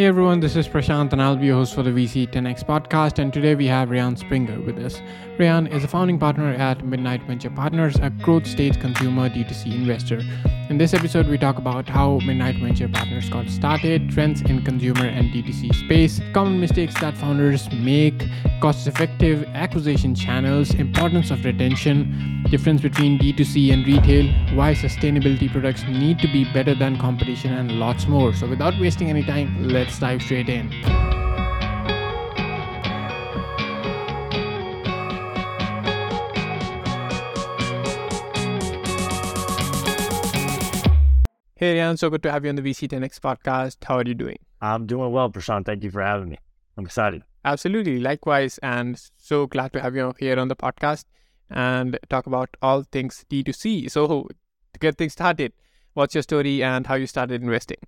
Hey everyone, this is Prashant and I'll be your host for the VC 10X podcast. And today we have Ryan Springer with us. Ryan is a founding partner at Midnight Venture Partners, a growth stage consumer D2C investor. In this episode, we talk about how Midnight Venture Partners got started, trends in consumer and D2C space, common mistakes that founders make, cost effective acquisition channels, importance of retention, difference between D2C and retail, why sustainability products need to be better than competition, and lots more. So, without wasting any time, let's dive straight in. Hey, Ryan, so good to have you on the VC10X podcast. How are you doing? I'm doing well, Prashant. Thank you for having me. I'm excited. Absolutely. Likewise. And so glad to have you here on the podcast and talk about all things D2C. So, to get things started, what's your story and how you started investing?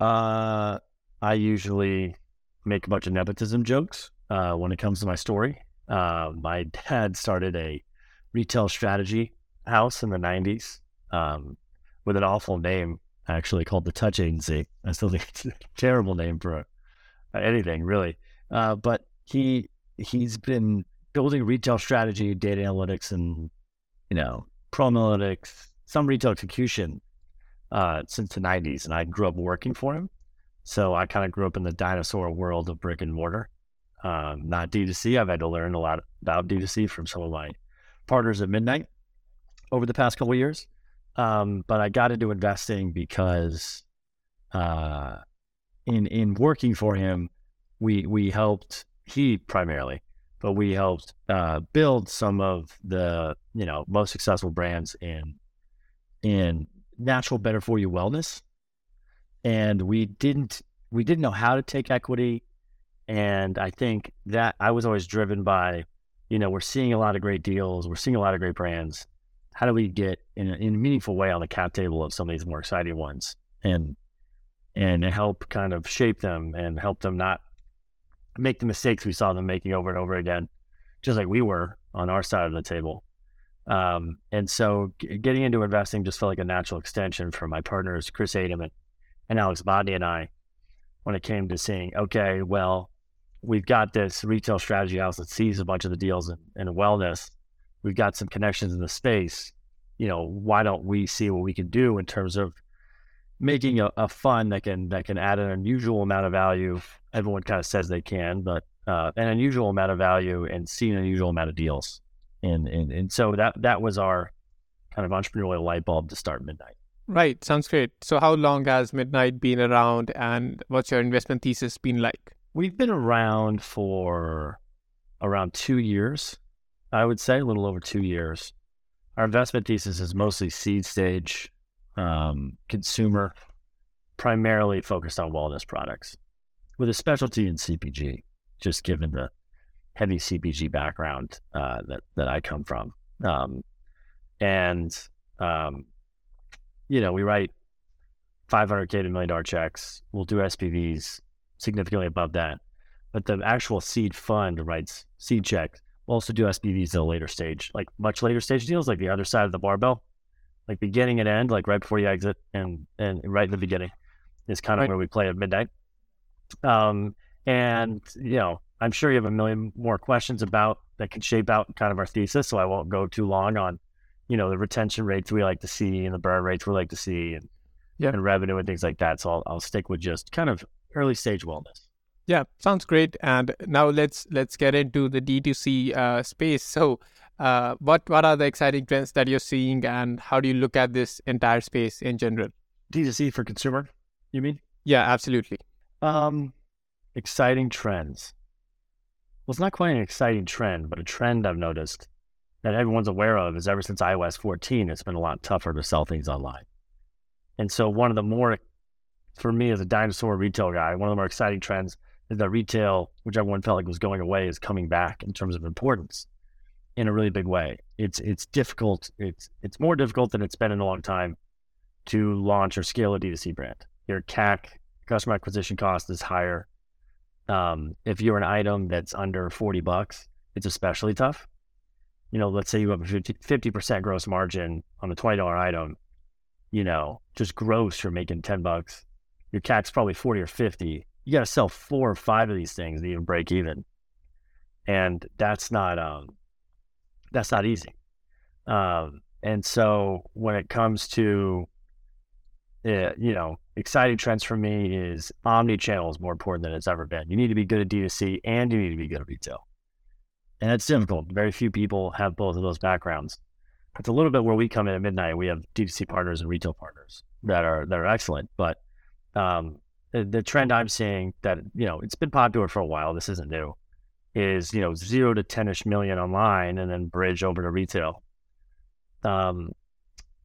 Uh, I usually make a bunch of nepotism jokes uh, when it comes to my story. Uh, my dad started a retail strategy house in the 90s um, with an awful name, actually called the Touch Agency. I still think it's a terrible name for anything, really. Uh, but he he's been building retail strategy, data analytics, and you know, pro analytics, some retail execution uh, since the '90s, and I grew up working for him. So I kind of grew up in the dinosaur world of brick and mortar, um, not D2C. I've had to learn a lot about D2C from some of my partners at Midnight over the past couple of years. Um, but I got into investing because uh, in in working for him, we we helped he primarily, but we helped uh, build some of the you know most successful brands in in natural better for you wellness. And we didn't we didn't know how to take equity. And i think that i was always driven by you know we're seeing a lot of great deals. We're seeing a lot of great brands. How do we get in a, in a meaningful way on the cap table of some of these more exciting ones and and help kind of shape them and help them not make the mistakes we saw them making over and over again just like we were on our side of the table um, and so getting into investing just felt like a natural extension for my partners chris adam and and Alex Bodney and I when it came to saying, okay, well, we've got this retail strategy house that sees a bunch of the deals in, in wellness. We've got some connections in the space. You know, why don't we see what we can do in terms of making a, a fund that can that can add an unusual amount of value. Everyone kind of says they can, but uh, an unusual amount of value and see an unusual amount of deals. And and and so that that was our kind of entrepreneurial light bulb to start midnight. Right. Sounds great. So, how long has Midnight been around and what's your investment thesis been like? We've been around for around two years, I would say, a little over two years. Our investment thesis is mostly seed stage, um, consumer, primarily focused on wellness products with a specialty in CPG, just given the heavy CPG background uh, that, that I come from. Um, and um, you know, we write 500K to million dollar checks. We'll do SPVs significantly above that. But the actual seed fund writes seed checks. We'll also do SPVs at a later stage, like much later stage deals, like the other side of the barbell, like beginning and end, like right before you exit and, and right in the beginning is kind of right. where we play at midnight. Um, and, you know, I'm sure you have a million more questions about that can shape out kind of our thesis. So I won't go too long on you know the retention rates we like to see and the burn rates we like to see and yeah. and revenue and things like that. So I'll, I'll stick with just kind of early stage wellness. Yeah, sounds great. And now let's let's get into the D2C uh, space. So, uh, what what are the exciting trends that you're seeing, and how do you look at this entire space in general? D2C for consumer, you mean? Yeah, absolutely. Um, exciting trends. Well, it's not quite an exciting trend, but a trend I've noticed that everyone's aware of is ever since iOS 14, it's been a lot tougher to sell things online. And so, one of the more, for me as a dinosaur retail guy, one of the more exciting trends is that retail, which everyone felt like was going away, is coming back in terms of importance in a really big way. It's it's difficult. It's it's more difficult than it's been in a long time to launch or scale a D2C brand. Your CAC, customer acquisition cost, is higher. Um, if you're an item that's under 40 bucks, it's especially tough you know, let's say you have a 50, percent gross margin on a $20 item, you know, just gross, you're making 10 bucks. Your CAC's probably 40 or 50. you got to sell four or five of these things to even break even, and that's not um, that's not easy. Um, and so when it comes to uh, you know, exciting trends for me is omni-channel is more important than it's ever been. You need to be good at D2C and you need to be good at retail. And that's difficult. Very few people have both of those backgrounds. It's a little bit where we come in at midnight. We have D2C partners and retail partners that are that are excellent. But um, the, the trend I'm seeing that you know it's been popular for a while. This isn't new. Is you know zero to ten-ish million online and then bridge over to retail. Um,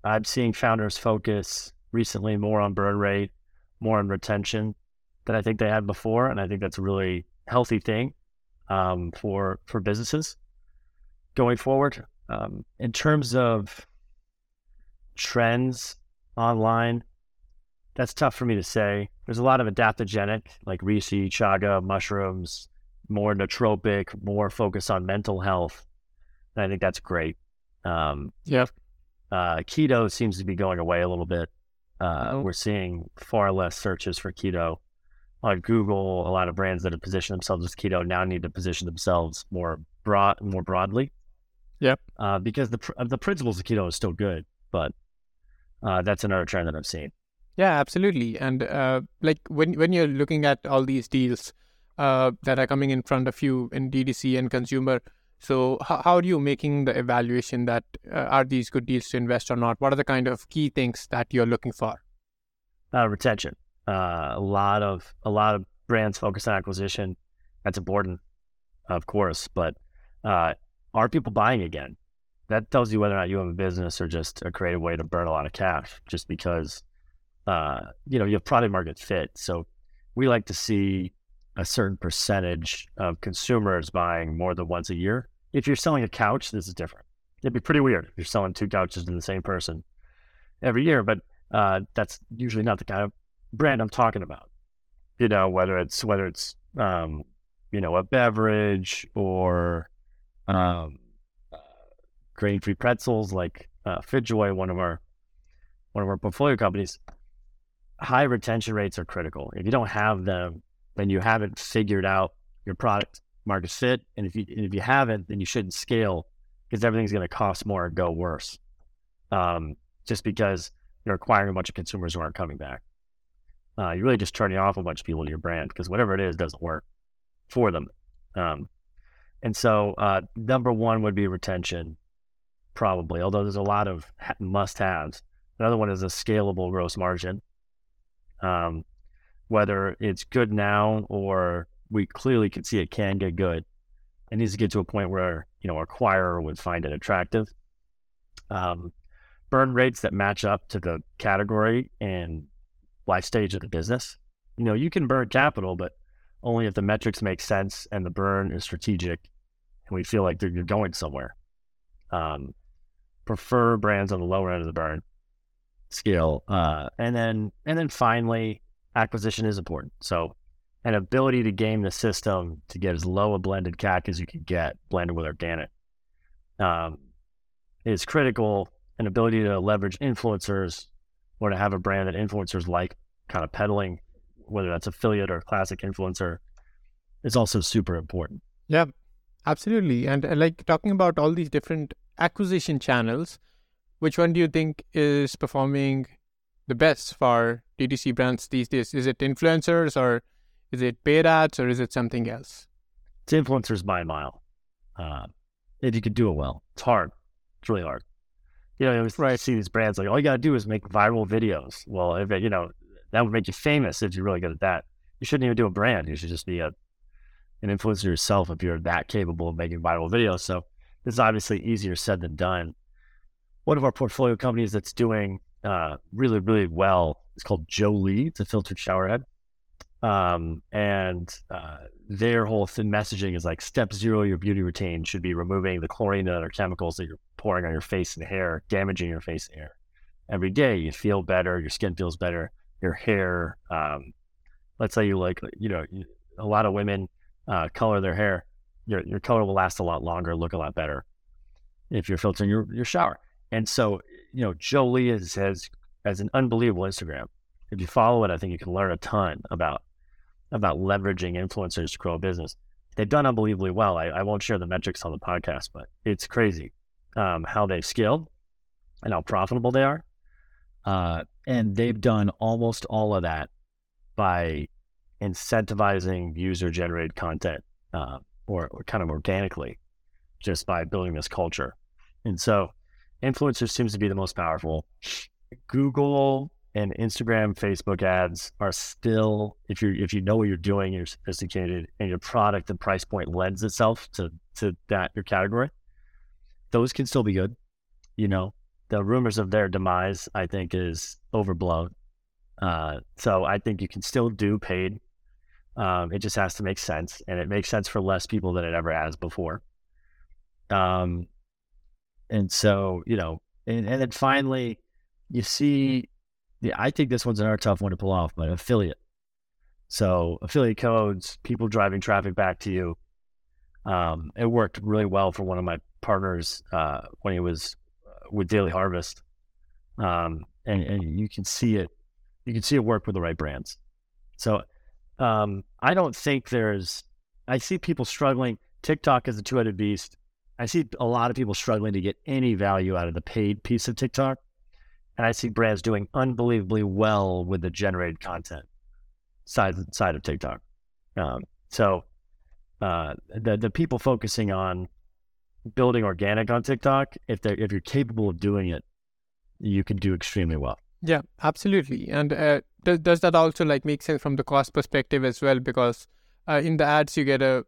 I'm seeing founders focus recently more on burn rate, more on retention than I think they had before, and I think that's a really healthy thing um, for for businesses going forward. Um, in terms of trends online, that's tough for me to say. There's a lot of adaptogenic, like reishi, chaga, mushrooms, more nootropic, more focus on mental health. And I think that's great. Um, yeah. Uh, keto seems to be going away a little bit. Uh, oh. We're seeing far less searches for keto on Google. A lot of brands that have positioned themselves as keto now need to position themselves more broad, more broadly. Yep. Uh, because the the principles of keto is still good, but uh, that's another trend that I've seen. Yeah, absolutely. And uh, like when when you're looking at all these deals uh, that are coming in front of you in DDC and consumer, so how, how are you making the evaluation that uh, are these good deals to invest or not? What are the kind of key things that you're looking for? Uh, retention. Uh, a lot of a lot of brands focus on acquisition. That's important, of course, but uh, are people buying again? That tells you whether or not you have a business or just a creative way to burn a lot of cash. Just because, uh, you know, you have product market fit. So we like to see a certain percentage of consumers buying more than once a year. If you're selling a couch, this is different. It'd be pretty weird if you're selling two couches to the same person every year, but uh, that's usually not the kind of brand I'm talking about. You know, whether it's whether it's um, you know a beverage or um, uh, grain-free pretzels like uh, one of our one of our portfolio companies. High retention rates are critical. If you don't have them, then you haven't figured out your product market fit. And if you and if you haven't, then you shouldn't scale because everything's going to cost more and go worse. Um, just because you're acquiring a bunch of consumers who aren't coming back. Uh, you're really just turning off a bunch of people to your brand because whatever it is doesn't work for them. Um, and so, uh, number one would be retention, probably. Although there's a lot of must-haves. Another one is a scalable gross margin. Um, whether it's good now or we clearly can see it can get good. It needs to get to a point where, you know, acquirer would find it attractive. Um, burn rates that match up to the category and life stage of the business. You know, you can burn capital, but only if the metrics make sense and the burn is strategic and we feel like you're going somewhere. Um, prefer brands on the lower end of the burn scale. Uh, and then, and then finally, acquisition is important. So, an ability to game the system to get as low a blended CAC as you can get blended with organic um, is critical. An ability to leverage influencers or to have a brand that influencers like kind of peddling, whether that's affiliate or classic influencer, is also super important. Yeah, absolutely. And uh, like talking about all these different acquisition channels, which one do you think is performing the best for DTC brands these days? Is it influencers or is it paid ads or is it something else? It's influencers by a mile. Uh, if you could do it well, it's hard. It's really hard. You know, you right. see these brands like all you got to do is make viral videos. Well, if it, you know that would make you famous if you're really good at that. You shouldn't even do a brand. You should just be a an influencer yourself if you're that capable of making viral videos. So this is obviously easier said than done. One of our portfolio companies that's doing uh, really, really well. It's called Jolie. It's a filtered shower head. Um, and uh, their whole messaging is like step zero, your beauty routine should be removing the chlorine and other chemicals that you're pouring on your face and hair, damaging your face and hair. Every day you feel better, your skin feels better, your hair. Um, let's say you like, you know, a lot of women uh, color their hair. Your, your color will last a lot longer, look a lot better if you're filtering your, your shower. And so you know, Jolie is, has has an unbelievable Instagram. If you follow it, I think you can learn a ton about about leveraging influencers to grow a business. They've done unbelievably well. I, I won't share the metrics on the podcast, but it's crazy um, how they've scaled and how profitable they are. Uh, and they've done almost all of that by incentivizing user generated content uh, or, or kind of organically just by building this culture. And so influencers seems to be the most powerful. Google and Instagram, Facebook ads are still, if you if you know what you're doing, you're sophisticated, and your product and price point lends itself to to that your category. Those can still be good. You know, the rumors of their demise, I think, is overblown. Uh, so I think you can still do paid. Um, it just has to make sense, and it makes sense for less people than it ever has before. Um, and so you know, and, and then finally, you see, yeah, I think this one's another tough one to pull off, but affiliate. So affiliate codes, people driving traffic back to you. Um, it worked really well for one of my partners uh, when he was uh, with Daily Harvest, um, and, and you can see it. You can see it work with the right brands. So um, I don't think there's. I see people struggling. TikTok is a two-headed beast. I see a lot of people struggling to get any value out of the paid piece of TikTok. And I see brands doing unbelievably well with the generated content side side of TikTok. Um, so uh, the the people focusing on building organic on TikTok, if they if you're capable of doing it, you can do extremely well. Yeah, absolutely. And uh, does does that also like make sense from the cost perspective as well? Because uh, in the ads you get a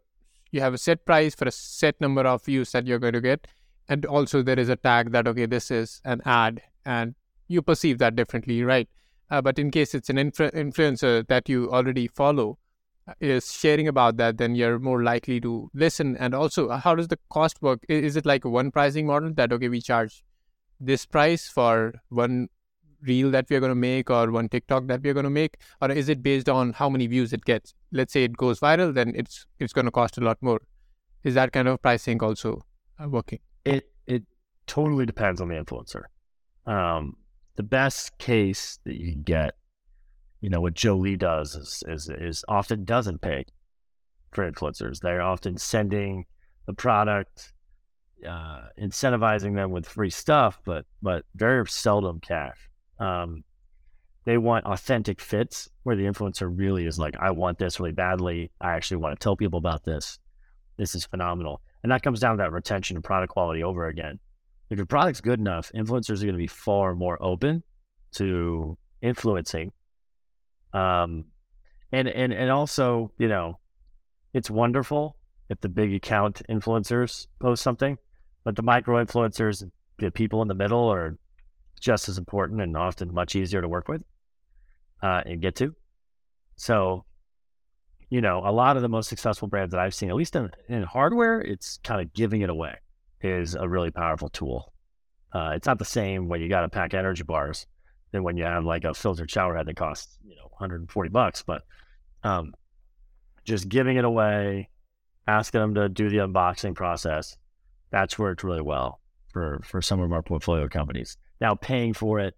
you have a set price for a set number of views that you're going to get, and also there is a tag that okay this is an ad and you perceive that differently, right? Uh, but in case it's an influ- influencer that you already follow uh, is sharing about that, then you're more likely to listen. And also, uh, how does the cost work? Is it like one pricing model that okay, we charge this price for one reel that we're going to make or one TikTok that we're going to make, or is it based on how many views it gets? Let's say it goes viral, then it's it's going to cost a lot more. Is that kind of pricing also uh, working? It it totally depends on the influencer. Um, the best case that you get, you know, what Jolie does is, is, is often doesn't pay for influencers. They're often sending the product, uh, incentivizing them with free stuff, but but very seldom cash. Um, they want authentic fits where the influencer really is like, I want this really badly. I actually want to tell people about this. This is phenomenal. And that comes down to that retention and product quality over again if your product's good enough, influencers are going to be far more open to influencing. Um, and and and also, you know, it's wonderful if the big account influencers post something, but the micro influencers, the people in the middle, are just as important and often much easier to work with uh, and get to. So, you know, a lot of the most successful brands that I've seen, at least in, in hardware, it's kind of giving it away is a really powerful tool. Uh, it's not the same when you got to pack energy bars than when you have like a filtered shower head that costs you know 140 bucks. But um, just giving it away, asking them to do the unboxing process, that's worked really well for for some of our portfolio companies. Now paying for it,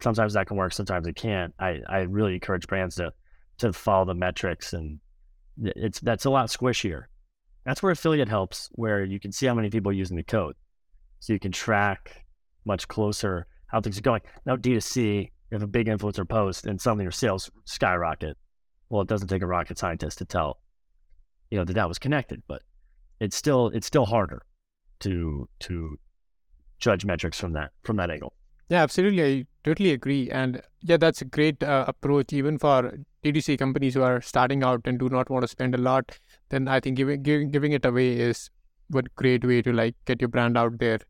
sometimes that can work, sometimes it can't. I I really encourage brands to to follow the metrics and it's that's a lot squishier that's where affiliate helps, where you can see how many people are using the code. So you can track much closer how things are going. Now, D2C, if a big influencer post and suddenly your sales skyrocket, well, it doesn't take a rocket scientist to tell, you know, that that was connected, but it's still, it's still harder to, to judge metrics from that, from that angle. Yeah, absolutely. I totally agree. And yeah, that's a great uh, approach even for D2C companies who are starting out and do not want to spend a lot then I think giving giving, giving it away is what great way to like get your brand out there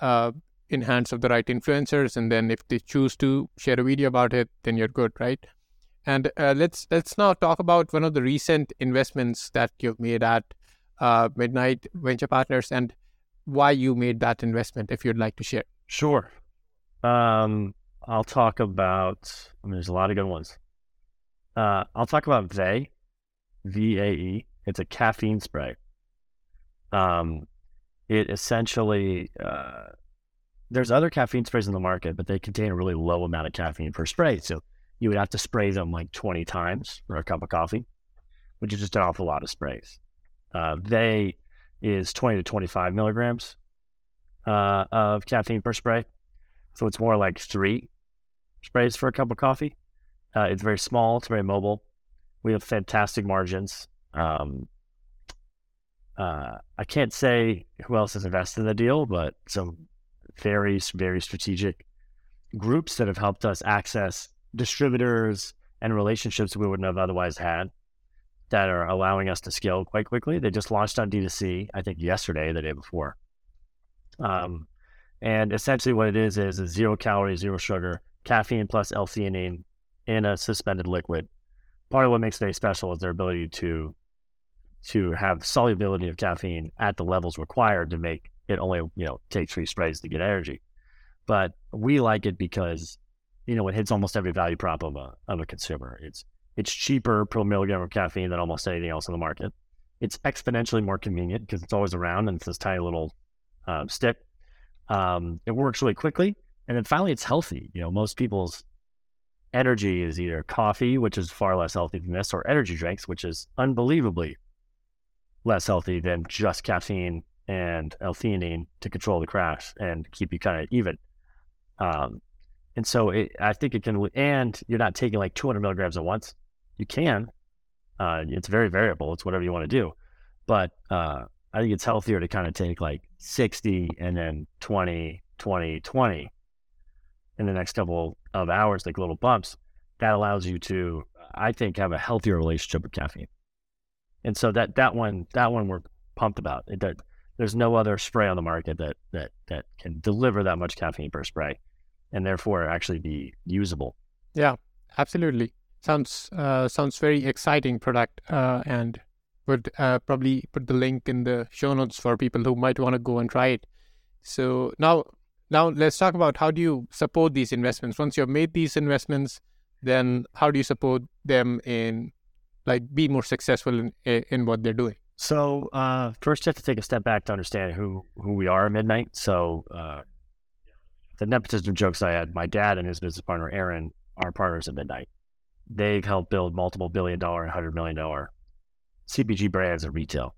uh, in hands of the right influencers, and then if they choose to share a video about it, then you're good, right? And uh, let's let's now talk about one of the recent investments that you've made at uh, Midnight Venture Partners and why you made that investment, if you'd like to share. Sure. Um, I'll talk about. I mean, there's a lot of good ones. Uh, I'll talk about VAE, V A E. It's a caffeine spray. Um, it essentially uh, there's other caffeine sprays in the market, but they contain a really low amount of caffeine per spray. So you would have to spray them like 20 times for a cup of coffee, which is just an awful lot of sprays. Uh, they is 20 to 25 milligrams uh, of caffeine per spray. So it's more like three sprays for a cup of coffee. Uh, it's very small, it's very mobile. We have fantastic margins. Um, uh, I can't say who else has invested in the deal, but some very, very strategic groups that have helped us access distributors and relationships we wouldn't have otherwise had that are allowing us to scale quite quickly. They just launched on D2C, I think yesterday, the day before. Um, and essentially what it is is a zero calorie, zero sugar, caffeine plus L-theanine in a suspended liquid. Part of what makes it special is their ability to to have solubility of caffeine at the levels required to make it only, you know, take three sprays to get energy. But we like it because, you know, it hits almost every value prop of a of a consumer. It's it's cheaper per milligram of caffeine than almost anything else in the market. It's exponentially more convenient because it's always around and it's this tiny little uh, stick. Um, it works really quickly, and then finally, it's healthy. You know, most people's energy is either coffee, which is far less healthy than this, or energy drinks, which is unbelievably less healthy than just caffeine and L-theanine to control the crash and keep you kind of even. Um, and so it, I think it can, and you're not taking like 200 milligrams at once. You can. Uh, it's very variable. It's whatever you want to do. But uh, I think it's healthier to kind of take like 60 and then 20, 20, 20 in the next couple of hours, like little bumps. That allows you to, I think, have a healthier relationship with caffeine. And so that that one that one we're pumped about. It, that, there's no other spray on the market that that that can deliver that much caffeine per spray, and therefore actually be usable. Yeah, absolutely. Sounds uh, sounds very exciting product, uh, and would uh, probably put the link in the show notes for people who might want to go and try it. So now now let's talk about how do you support these investments once you've made these investments. Then how do you support them in like be more successful in in what they're doing? So uh, first, you have to take a step back to understand who who we are at Midnight. So uh, the nepotism jokes I had. My dad and his business partner Aaron are partners at Midnight. They've helped build multiple billion dollar and hundred million dollar CPG brands at retail.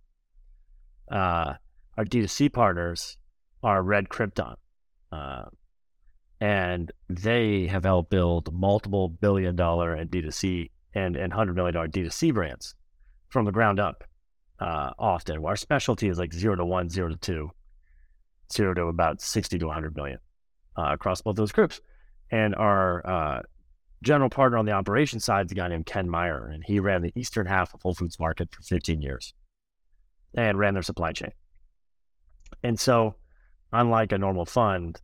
Uh, our D2C partners are Red Krypton. Uh, and they have helped build multiple billion dollar and D2C and, and $100 million D2C brands from the ground up uh, often. Our specialty is like zero to one, zero to two, zero to about 60 to 100 million uh, across both those groups. And our uh, general partner on the operations side is a guy named Ken Meyer, and he ran the eastern half of Whole Foods Market for 15 years and ran their supply chain. And so, unlike a normal fund,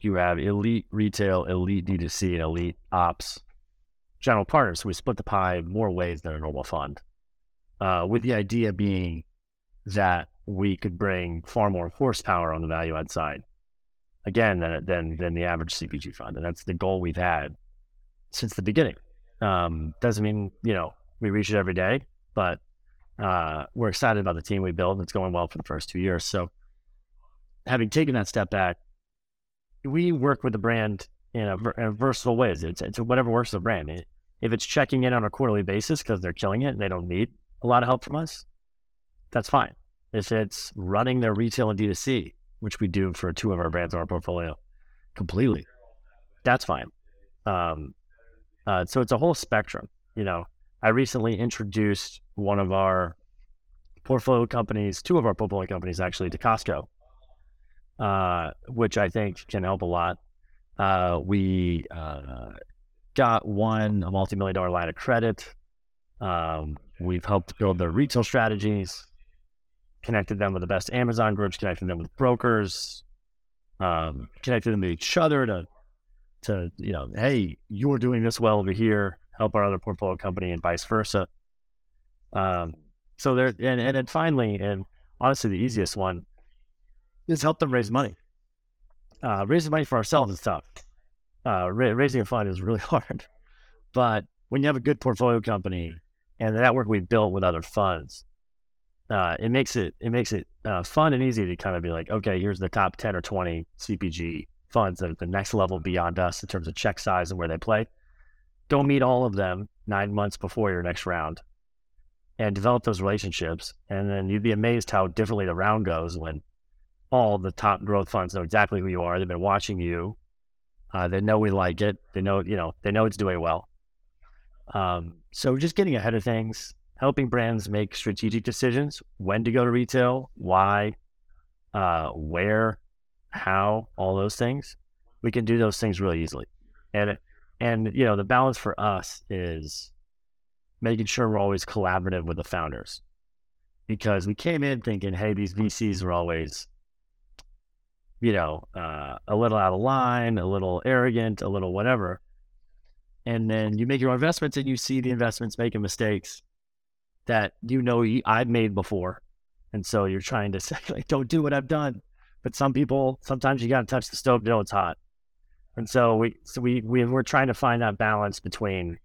you have elite retail, elite D2C, and elite ops general partners. So we split the pie more ways than a normal fund, uh, with the idea being that we could bring far more horsepower on the value add side, again, than, than, than the average CPG fund. And that's the goal we've had since the beginning. Um, doesn't mean, you know, we reach it every day, but uh, we're excited about the team we built. And it's going well for the first two years. So having taken that step back, we work with the brand in a, in a versatile ways. It's, it's whatever works for the brand. It, if it's checking in on a quarterly basis because they're killing it and they don't need a lot of help from us, that's fine. If it's running their retail and D2C, which we do for two of our brands in our portfolio completely, that's fine. Um, uh, so it's a whole spectrum. You know, I recently introduced one of our portfolio companies, two of our portfolio companies actually, to Costco, uh, which I think can help a lot. Uh, we uh, got one a multi-million dollar line of credit. Um, we've helped build their retail strategies, connected them with the best Amazon groups, connected them with brokers, um, connected them to each other to, to you know, hey, you're doing this well over here, help our other portfolio company, and vice versa. Um, so there, and, and then finally, and honestly, the easiest one is help them raise money. Uh, raising money for ourselves is tough uh, ra- raising a fund is really hard. But when you have a good portfolio company and the network we've built with other funds, uh, it makes it it makes it uh, fun and easy to kind of be like, okay, here's the top ten or twenty CPG funds that are the next level beyond us in terms of check size and where they play. go meet all of them nine months before your next round and develop those relationships. And then you'd be amazed how differently the round goes when all the top growth funds know exactly who you are. They've been watching you. Uh, they know we like it. They know, you know, they know it's doing well. Um, so just getting ahead of things, helping brands make strategic decisions, when to go to retail, why, uh, where, how, all those things. We can do those things really easily. And, and, you know, the balance for us is making sure we're always collaborative with the founders because we came in thinking, hey, these VCs are always, you know, uh, a little out of line, a little arrogant, a little whatever. And then you make your investments and you see the investments making mistakes that you know I've made before. And so you're trying to say, like, don't do what I've done. But some people, sometimes you got to touch the stove to know it's hot. And so we, so we, we, we're trying to find that balance between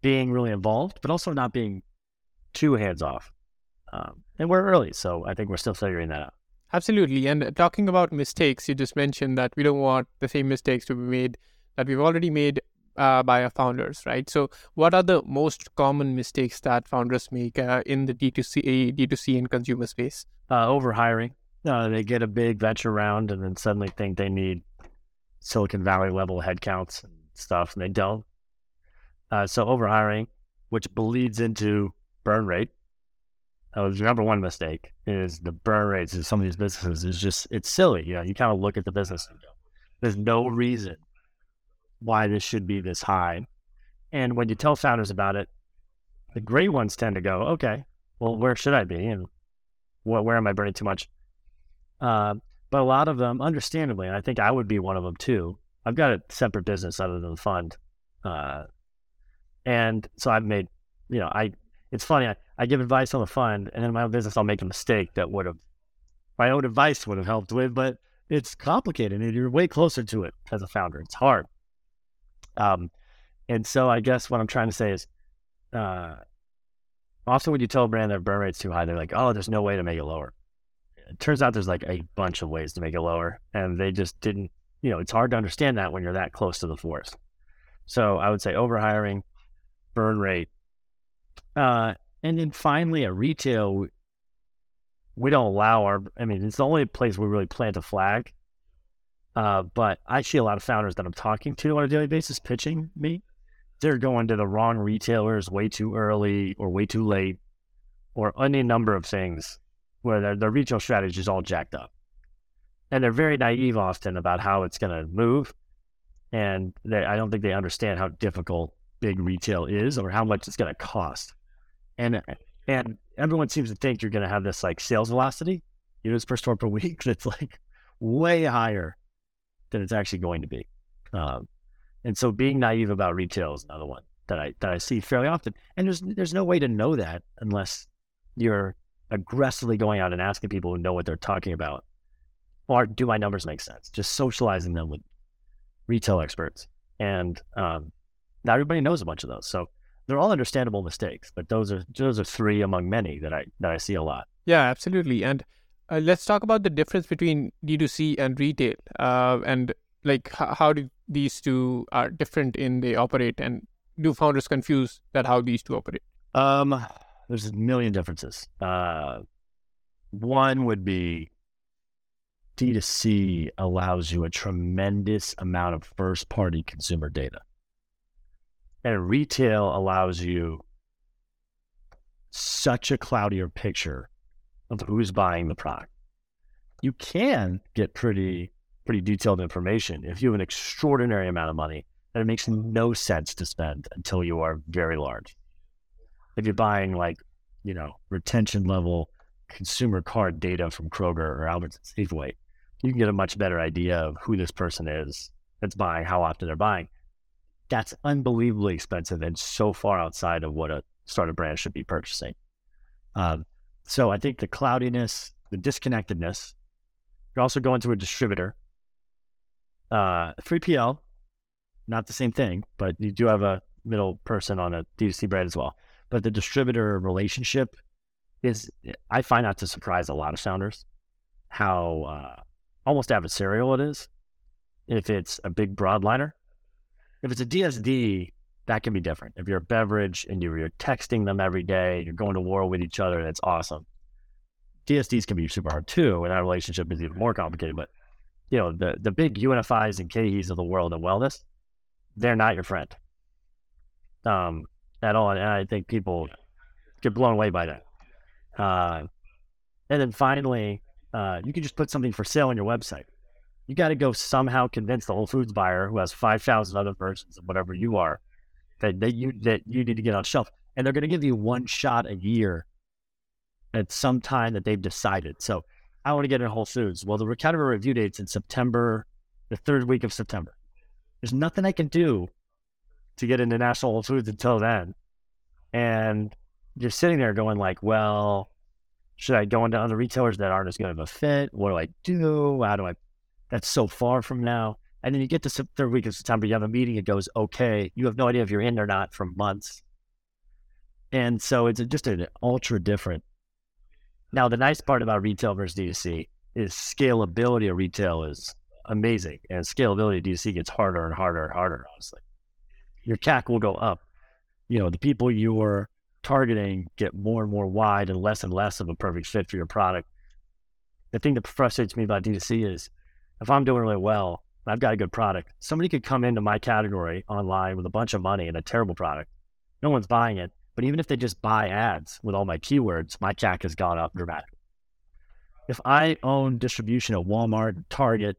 being really involved, but also not being too hands off. Um, and we're early, so I think we're still figuring that out. Absolutely. And talking about mistakes, you just mentioned that we don't want the same mistakes to be made that we've already made uh, by our founders, right? So, what are the most common mistakes that founders make uh, in the D2C, D2C and consumer space? Uh, over Uh, they get a big venture round and then suddenly think they need Silicon Valley level headcounts and stuff, and they don't. Uh, so overhiring, which bleeds into burn rate. That was number one mistake is the burn rates of some of these businesses is just it's silly. You know, you kind of look at the business and go, there's no reason why this should be this high. And when you tell founders about it, the great ones tend to go, okay, well, where should I be? And what, where am I burning too much? Uh, but a lot of them, understandably, and I think I would be one of them too. I've got a separate business other than the fund. Uh, and so I've made, you know, I, it's funny, I, I give advice on the fund and in my own business, I'll make a mistake that would have, my own advice would have helped with, but it's complicated and you're way closer to it as a founder. It's hard. Um, and so I guess what I'm trying to say is, uh, often when you tell a brand their burn rate's too high, they're like, oh, there's no way to make it lower. It turns out there's like a bunch of ways to make it lower. And they just didn't, you know, it's hard to understand that when you're that close to the forest. So I would say overhiring, burn rate. Uh, and then finally, at retail, we don't allow our, I mean, it's the only place we really plant a flag. Uh, but I see a lot of founders that I'm talking to on a daily basis pitching me. They're going to the wrong retailers way too early or way too late or any number of things where their, their retail strategy is all jacked up. And they're very naive often about how it's going to move. And they, I don't think they understand how difficult big retail is or how much it's going to cost. And and everyone seems to think you're going to have this like sales velocity, units per store per week, that's like way higher than it's actually going to be. Um, and so being naive about retail is another one that I that I see fairly often. And there's there's no way to know that unless you're aggressively going out and asking people who know what they're talking about. Or do my numbers make sense? Just socializing them with retail experts. And um, not everybody knows a bunch of those. So they're all understandable mistakes, but those are those are three among many that I that I see a lot. Yeah, absolutely. And uh, let's talk about the difference between D2C and retail, uh, and like h- how do these two are different in they operate, and do founders confuse that how these two operate? Um, there's a million differences. Uh, one would be D2C allows you a tremendous amount of first party consumer data. And retail allows you such a cloudier picture of who's buying the product. You can get pretty pretty detailed information if you have an extraordinary amount of money that it makes no sense to spend until you are very large. If you're buying like, you know, retention level consumer card data from Kroger or Albertsons Safeway, you can get a much better idea of who this person is that's buying, how often they're buying that's unbelievably expensive and so far outside of what a startup brand should be purchasing. Um, so I think the cloudiness, the disconnectedness, you're also going to a distributor. Uh, 3PL, not the same thing, but you do have a middle person on a D2C brand as well. But the distributor relationship is, I find that to surprise a lot of founders how uh, almost adversarial it is. If it's a big broadliner, if it's a DSD, that can be different. If you're a beverage and you're, you're texting them every day, you're going to war with each other, and that's awesome. DSDs can be super hard too, and that relationship is even more complicated. But you know, the the big UNFIs and KeHEs of the world of wellness, they're not your friend. Um, at all. And I think people get blown away by that. Uh, and then finally, uh, you can just put something for sale on your website. You got to go somehow convince the Whole Foods buyer who has 5,000 other versions of whatever you are that, that you that you need to get on shelf. And they're going to give you one shot a year at some time that they've decided. So I want to get in Whole Foods. Well, the category review date's in September, the third week of September. There's nothing I can do to get into National Whole Foods until then. And you're sitting there going like, well, should I go into other retailers that aren't as good of a fit? What do I do? How do I? That's so far from now. And then you get to third week of September, you have a meeting, it goes okay. You have no idea if you're in or not for months. And so it's just an ultra different. Now, the nice part about retail versus D2C is scalability of retail is amazing. And scalability of D2C gets harder and harder and harder, honestly. Your CAC will go up. You know, the people you are targeting get more and more wide and less and less of a perfect fit for your product. The thing that frustrates me about D2C is if I'm doing really well, I've got a good product, somebody could come into my category online with a bunch of money and a terrible product. No one's buying it. But even if they just buy ads with all my keywords, my CAC has gone up dramatically. If I own distribution at Walmart, Target,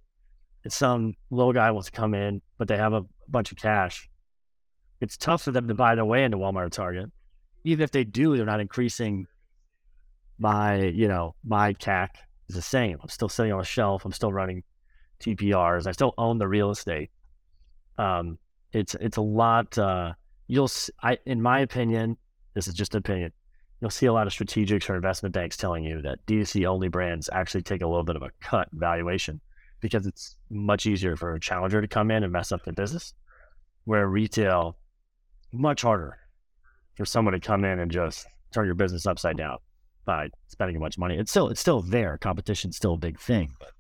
and some little guy wants to come in, but they have a bunch of cash, it's tough for them to buy their way into Walmart or Target even if they do, they're not increasing my, you know, my CAC is the same. I'm still sitting on a shelf. I'm still running TPRs. I still own the real estate. Um, it's it's a lot. Uh, you'll, I, in my opinion, this is just an opinion. You'll see a lot of strategics or investment banks telling you that D2C only brands actually take a little bit of a cut valuation because it's much easier for a challenger to come in and mess up the business, where retail much harder for someone to come in and just turn your business upside down by spending a bunch of money. It's still it's still there. Competition's still a big thing, but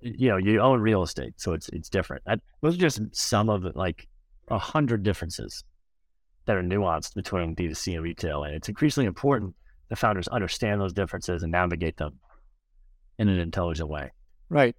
you know you own real estate, so it's it's different. I, those are just some of the like a hundred differences that are nuanced between D2C and retail, and it's increasingly important the founders understand those differences and navigate them in an intelligent way. Right.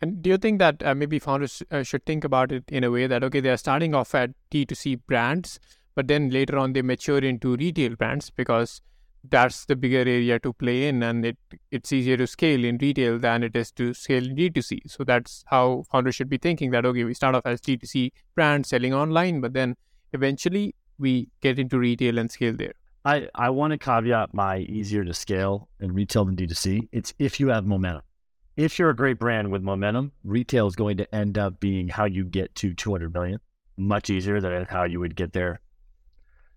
And do you think that uh, maybe founders uh, should think about it in a way that okay, they are starting off at D2C brands, but then later on they mature into retail brands because that's the bigger area to play in and it it's easier to scale in retail than it is to scale in D2C. So that's how founders should be thinking that okay, we start off as D2C brand selling online, but then eventually we get into retail and scale there. I, I want to caveat my easier to scale in retail than D2C. It's if you have momentum. If you're a great brand with momentum, retail is going to end up being how you get to 200 million, much easier than how you would get there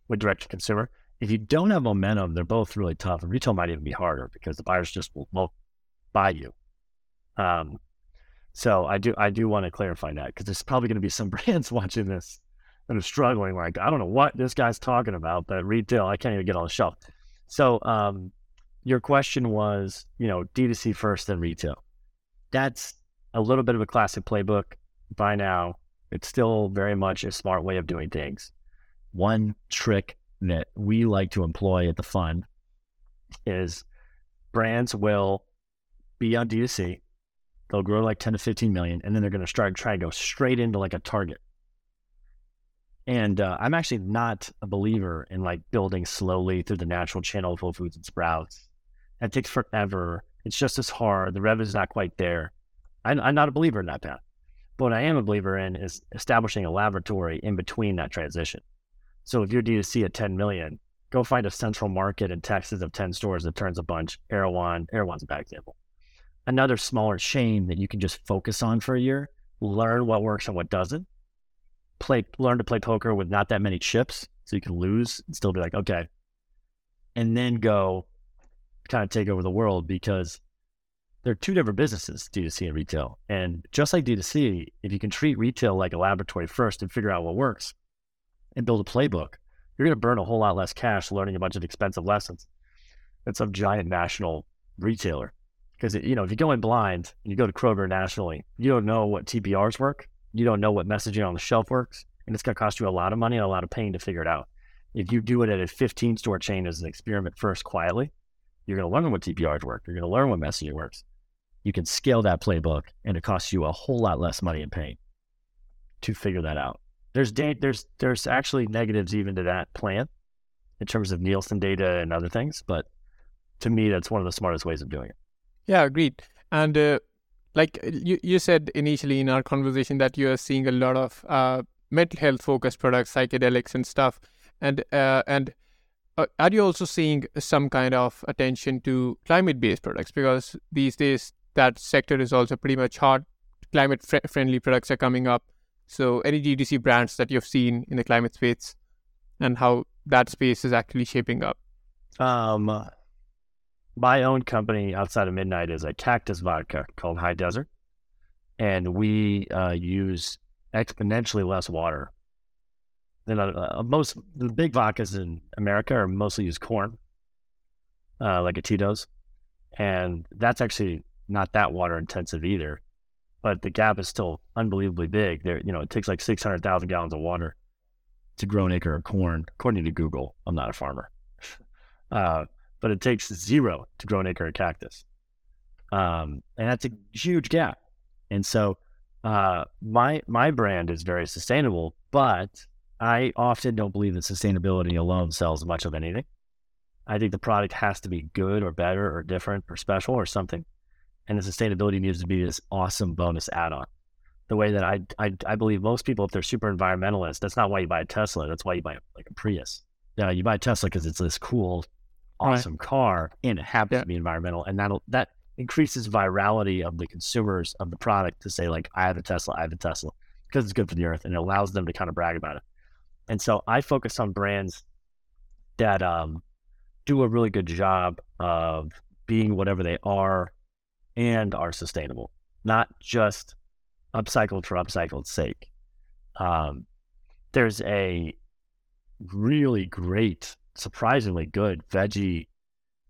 with direct to consumer. If you don't have momentum, they're both really tough. And retail might even be harder because the buyers just will, won't buy you. Um, so I do I do want to clarify that because there's probably going to be some brands watching this that are struggling. Like I don't know what this guy's talking about, but retail I can't even get on the shelf. So um, your question was, you know, D2C first, then retail. That's a little bit of a classic playbook by now. It's still very much a smart way of doing things one trick that we like to employ at the fund is brands will be on D2C. They'll grow like 10 to 15 million, and then they're going to start try to go straight into like a target. And uh, I'm actually not a believer in like building slowly through the natural channel of Whole Foods and Sprouts. That takes forever. It's just as hard. The revenue's not quite there. I'm, I'm not a believer in that path. But what I am a believer in is establishing a laboratory in between that transition. So if you're D2C at 10 million, go find a central market in Texas of 10 stores that turns a bunch. Erewhon, Erewhon's a bad example. Another smaller chain that you can just focus on for a year, learn what works and what doesn't. Play, learn to play poker with not that many chips, so you can lose and still be like, okay. And then go kind of take over the world because they're two different businesses, D2C and retail. And just like D2C, if you can treat retail like a laboratory first and figure out what works, and build a playbook, you're going to burn a whole lot less cash learning a bunch of expensive lessons than some giant national retailer. Because, you know, if you go in blind and you go to Kroger nationally, you don't know what TPRs work. You don't know what messaging on the shelf works. and it's going to cost you a lot of money and a lot of pain to figure it out. If you do it at a 15 store chain as an experiment first quietly, you're going to learn what TPRs work. You're going to learn what messaging works. You can scale that playbook, and it costs you a whole lot less money and pain to figure that out. There's da- there's there's actually negatives even to that plan in terms of Nielsen data and other things, but to me, that's one of the smartest ways of doing it. Yeah, agreed. And uh, like you, you said initially in our conversation that you are seeing a lot of uh, mental health focused products, psychedelics and stuff. And uh, and uh, are you also seeing some kind of attention to climate based products? Because these days that sector is also pretty much hot. Climate fr- friendly products are coming up. So any D2C brands that you've seen in the climate space and how that space is actually shaping up? Um, my own company outside of Midnight is a cactus vodka called High Desert, and we uh, use exponentially less water than uh, uh, most. The big vodkas in America are mostly use corn, uh, like a Tito's, and that's actually not that water intensive either. But the gap is still unbelievably big. There, you know, it takes like six hundred thousand gallons of water to grow an acre of corn, according to Google. I'm not a farmer. Uh, but it takes zero to grow an acre of cactus. Um, and that's a huge gap. And so uh, my my brand is very sustainable, but I often don't believe that sustainability alone sells much of anything. I think the product has to be good or better or different or special or something. And the sustainability needs to be this awesome bonus add-on. The way that I, I, I believe most people, if they're super environmentalist, that's not why you buy a Tesla. That's why you buy like a Prius. Yeah, you buy a Tesla because it's this cool awesome right. car and it happens yeah. to be environmental and that'll that increases virality of the consumers of the product to say like i have a tesla i have a tesla because it's good for the earth and it allows them to kind of brag about it and so i focus on brands that um, do a really good job of being whatever they are and are sustainable not just upcycled for upcycled sake um, there's a really great surprisingly good veggie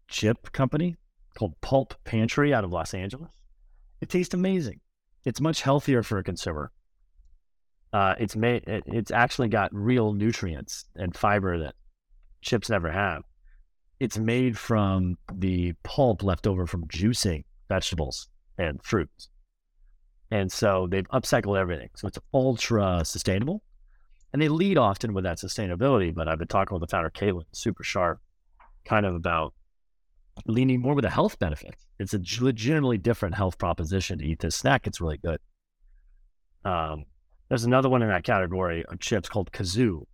chip company called Pulp Pantry out of Los Angeles. It tastes amazing. It's much healthier for a consumer. Uh, it's made. It, it's actually got real nutrients and fiber that chips never have. It's made from the pulp left over from juicing vegetables and fruits, and so they've upcycled everything. So it's ultra sustainable. And they lead often with that sustainability, but I've been talking with the founder, Caitlin, super sharp, kind of about leaning more with the health benefits. It's a legitimately different health proposition to eat this snack. It's really good. Um, there's another one in that category of chips called Kazoo,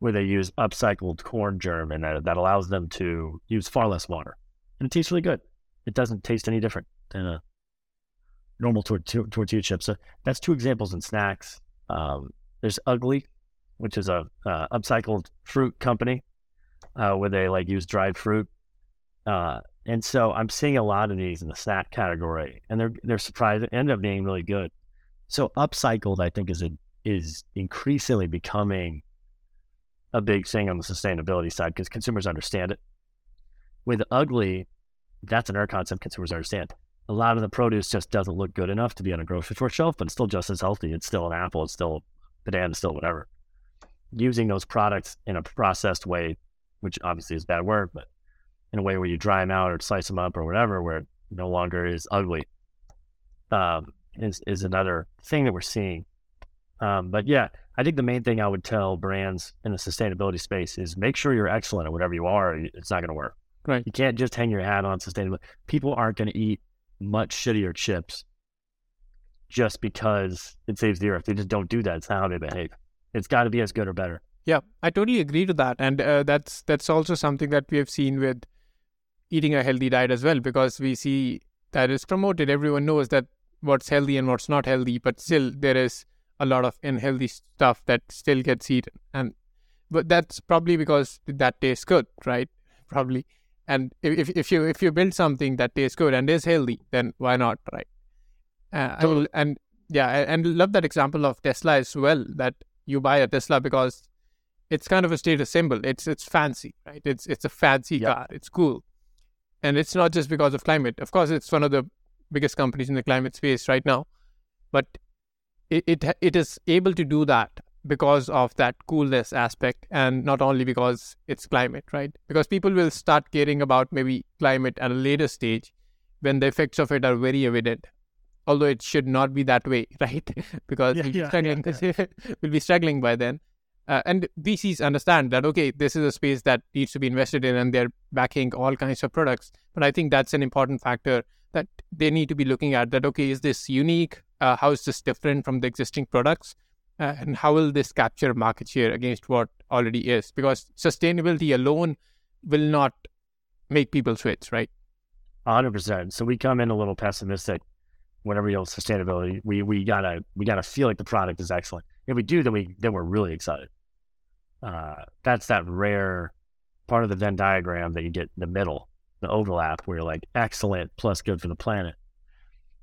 where they use upcycled corn germ and that, that allows them to use far less water. And it tastes really good. It doesn't taste any different than a normal tortilla, tortilla chip. So that's two examples in snacks. Um, there's Ugly, which is a uh, upcycled fruit company uh, where they like use dried fruit. Uh, and so I'm seeing a lot of these in the snack category, and they're they're surprised end up being really good. So upcycled, I think, is a, is increasingly becoming a big thing on the sustainability side because consumers understand it. With ugly, that's another concept consumers understand. A lot of the produce just doesn't look good enough to be on a grocery store shelf, but it's still just as healthy. It's still an apple. It's still a banana. It's still whatever using those products in a processed way, which obviously is bad word, but in a way where you dry them out or slice them up or whatever, where it no longer is ugly, um, is is another thing that we're seeing. Um, but yeah, I think the main thing I would tell brands in the sustainability space is make sure you're excellent at whatever you are. It's not going to work. Right. You can't just hang your hat on sustainability. People aren't going to eat much shittier chips just because it saves the earth. They just don't do that. It's not how they behave. It's got to be as good or better. Yeah, I totally agree to that, and uh, that's that's also something that we have seen with eating a healthy diet as well, because we see that is promoted. Everyone knows that what's healthy and what's not healthy, but still there is a lot of unhealthy stuff that still gets eaten, and but that's probably because that tastes good, right? Probably, and if if you if you build something that tastes good and is healthy, then why not, right? Uh, totally. and yeah, and love that example of Tesla as well. That you buy a Tesla because it's kind of a status symbol. It's it's fancy, right? It's it's a fancy yep. car. It's cool, and it's not just because of climate. Of course, it's one of the biggest companies in the climate space right now, but it it, it is able to do that because of that coolness aspect and not only because it's climate, right? Because people will start caring about maybe climate at a later stage when the effects of it are very evident. Although it should not be that way, right? because Yeah, we'll, be yeah, struggling, yeah, we'll be struggling by then. Uh, and VCs understand that, okay, this is a space that needs to be invested in and they're backing all kinds of products. But I think that's an important factor that they need to be looking at that, okay, is this unique? Uh, how is this different from the existing products? Uh, and how will this capture market share against what already is? Because sustainability alone will not make people switch, right? hundred percent. So we come in a little pessimistic whenever you know sustainability. We we gotta we gotta feel like the product is excellent. If we do, then we then we're really excited. Uh, that's that rare part of the Venn diagram that you get in the middle, the overlap, where you're like excellent plus good for the planet.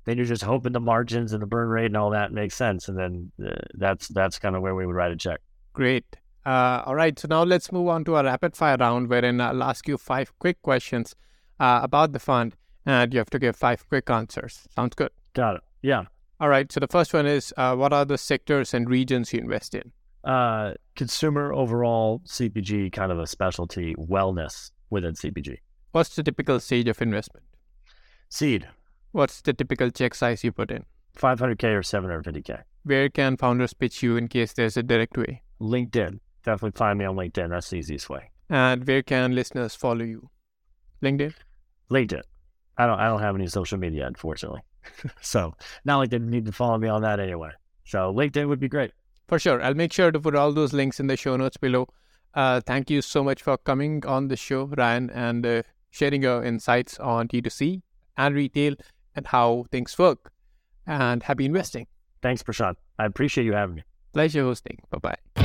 Then you're just hoping the margins and the burn rate and all that makes sense, and then uh, that's that's kind of where we would write a check. Great. Uh, all right. So now let's move on to our rapid fire round, wherein I'll ask you five quick questions uh, about the fund, and you have to give five quick answers. Sounds good. Got it. Yeah. All right. So the first one is uh, what are the sectors and regions you invest in? Uh, consumer overall CPG kind of a specialty wellness within CPG. What's the typical stage of investment? Seed, What's the typical check size you put in? 500K or 750K. Where can founders pitch you in case there's a direct way? LinkedIn. Definitely find me on LinkedIn. That's the easiest way. And where can listeners follow you? LinkedIn? LinkedIn. I don't I don't have any social media, unfortunately. so not like they need to follow me on that anyway. So LinkedIn would be great. For sure. I'll make sure to put all those links in the show notes below. Uh, thank you so much for coming on the show, Ryan, and uh, sharing your insights on D2C and retail and how things work. And happy investing. Thanks, Prashant. I appreciate you having me. Pleasure hosting. Bye bye.